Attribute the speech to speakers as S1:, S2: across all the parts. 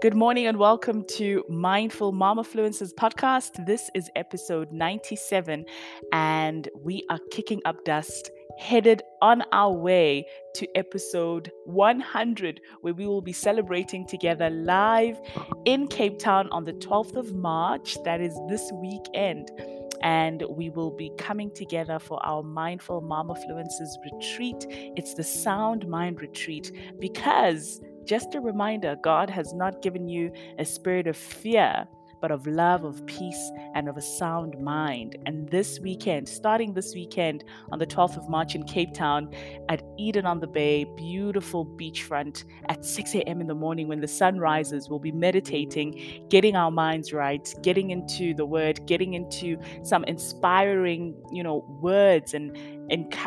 S1: Good morning and welcome to Mindful Mamafluencers podcast. This is episode 97, and we are kicking up dust, headed on our way to episode 100, where we will be celebrating together live in Cape Town on the 12th of March. That is this weekend and we will be coming together for our Mindful Mamafluencers retreat. It's the Sound Mind Retreat because just a reminder God has not given you a spirit of fear, but of love, of peace, and of a sound mind. And this weekend, starting this weekend on the 12th of March in Cape Town at Eden on the Bay, beautiful beachfront at 6 a.m. in the morning when the sun rises, we'll be meditating, getting our minds right, getting into the word, getting into some inspiring, you know, words and,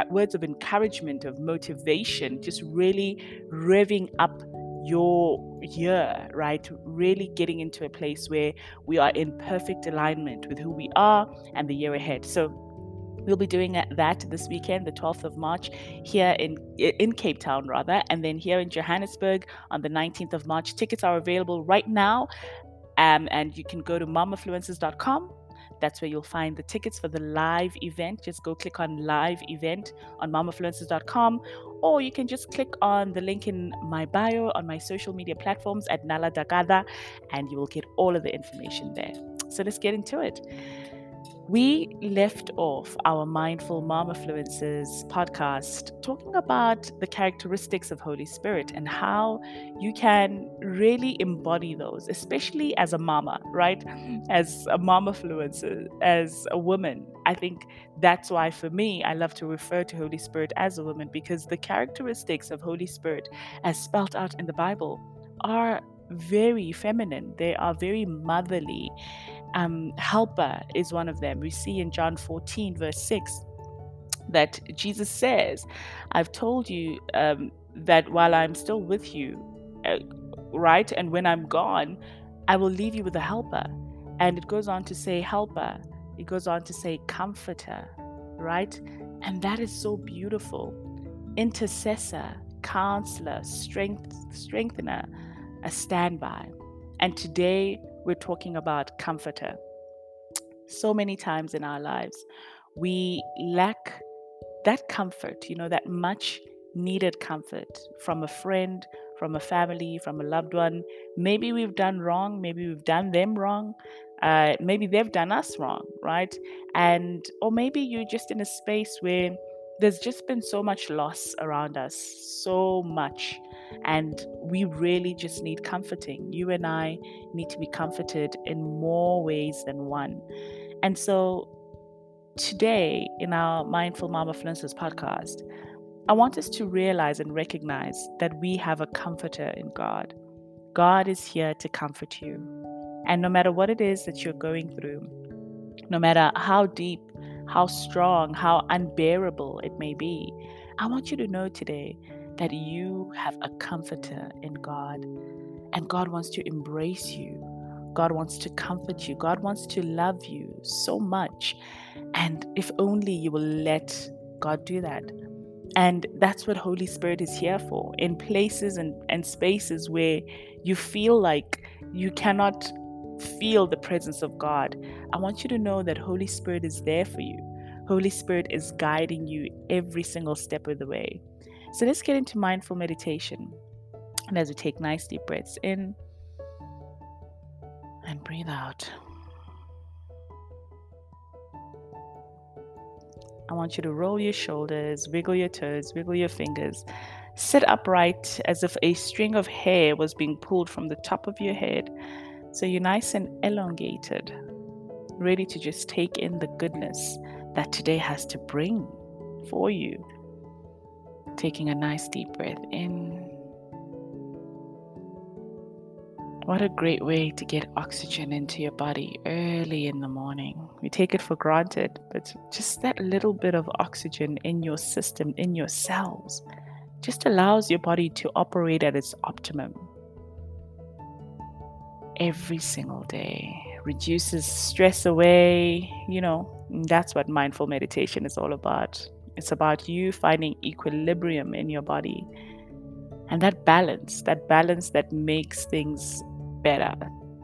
S1: words of encouragement, of motivation, just really revving up your year, right? Really getting into a place where we are in perfect alignment with who we are and the year ahead. So we'll be doing that this weekend the 12th of march here in in cape town rather and then here in johannesburg on the 19th of march tickets are available right now um, and you can go to mamafluencers.com that's where you'll find the tickets for the live event. Just go click on live event on mamafluencers.com, or you can just click on the link in my bio on my social media platforms at Nala Dagada, and you will get all of the information there. So let's get into it. We left off our Mindful Mama Mamafluencers podcast talking about the characteristics of Holy Spirit and how you can really embody those, especially as a mama, right? As a mama Mamafluencer, as a woman. I think that's why for me, I love to refer to Holy Spirit as a woman because the characteristics of Holy Spirit, as spelt out in the Bible, are very feminine, they are very motherly um, helper is one of them. We see in John 14, verse 6, that Jesus says, I've told you um, that while I'm still with you, uh, right? And when I'm gone, I will leave you with a helper. And it goes on to say, helper. It goes on to say, comforter, right? And that is so beautiful. Intercessor, counselor, strength, strengthener, a standby. And today, we're talking about comforter. So many times in our lives, we lack that comfort, you know, that much needed comfort from a friend, from a family, from a loved one. Maybe we've done wrong, maybe we've done them wrong, uh, maybe they've done us wrong, right? And, or maybe you're just in a space where there's just been so much loss around us, so much. And we really just need comforting. You and I need to be comforted in more ways than one. And so today, in our Mindful Mama Mamafluencers podcast, I want us to realize and recognize that we have a comforter in God. God is here to comfort you. And no matter what it is that you're going through, no matter how deep how strong, how unbearable it may be, I want you to know today that you have a comforter in God. And God wants to embrace you. God wants to comfort you. God wants to love you so much. And if only you will let God do that. And that's what Holy Spirit is here for. In places and, and spaces where you feel like you cannot feel the presence of God, I want you to know that Holy Spirit is there for you. Holy Spirit is guiding you every single step of the way. So let's get into mindful meditation. And as we take nice deep breaths in and breathe out. I want you to roll your shoulders, wiggle your toes, wiggle your fingers. Sit upright as if a string of hair was being pulled from the top of your head so you're nice and elongated, ready to just take in the goodness that today has to bring for you. Taking a nice deep breath in. What a great way to get oxygen into your body early in the morning. We take it for granted, but just that little bit of oxygen in your system, in your cells, just allows your body to operate at its optimum every single day, reduces stress away. You know, that's what mindful meditation is all about. It's about you finding equilibrium in your body and that balance, that balance that makes things better.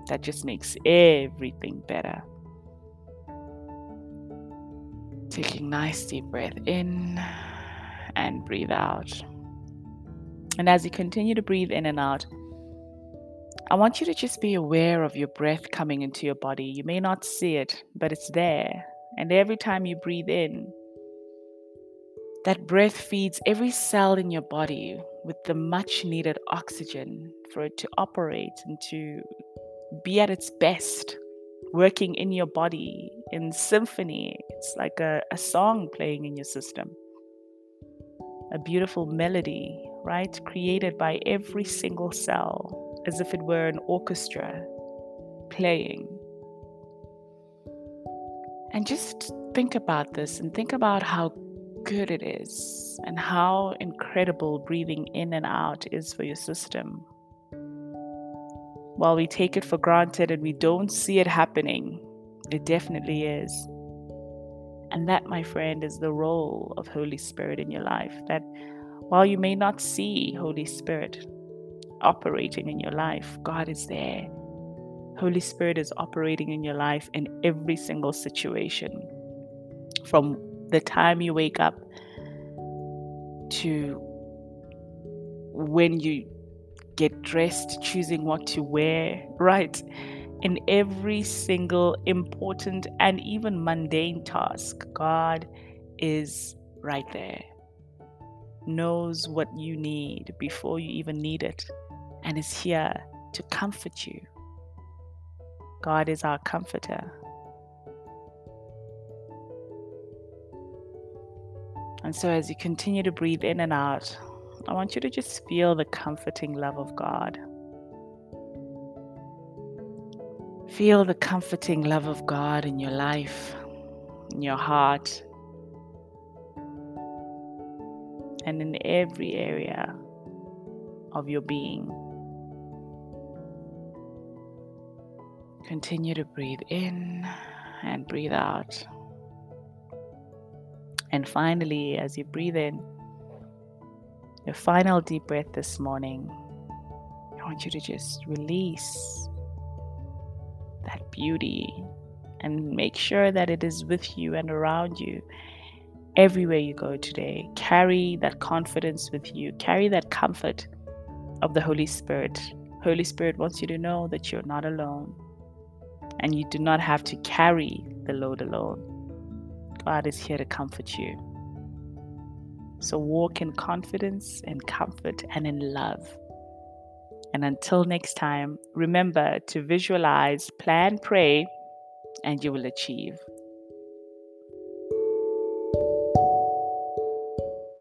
S1: That just makes everything better. Taking nice deep breath in and breathe out. And as you continue to breathe in and out, I want you to just be aware of your breath coming into your body. You may not see it, but it's there. And every time you breathe in, that breath feeds every cell in your body with the much needed oxygen for it to operate and to be at its best, working in your body in symphony. It's like a, a song playing in your system, a beautiful melody, right? Created by every single cell as if it were an orchestra playing. And just think about this and think about how good it is and how incredible breathing in and out is for your system. While we take it for granted and we don't see it happening, it definitely is. And that, my friend, is the role of Holy Spirit in your life. That while you may not see Holy Spirit, operating in your life. God is there. Holy Spirit is operating in your life in every single situation. From the time you wake up to when you get dressed, choosing what to wear, right? In every single important and even mundane task, God is right there. Knows what you need before you even need it and is here to comfort you. God is our comforter. And so, as you continue to breathe in and out, I want you to just feel the comforting love of God. Feel the comforting love of God in your life, in your heart, and in every area of your being. Continue to breathe in and breathe out. And finally, as you breathe in, your final deep breath this morning, I want you to just release that beauty and make sure that it is with you and around you everywhere you go today. Carry that confidence with you, carry that comfort of the Holy Spirit. Holy Spirit wants you to know that you're not alone and you do not have to carry the load alone. God is here to comfort you. So walk in confidence and comfort and in love. And until next time, remember to visualize, plan, pray, and you will achieve.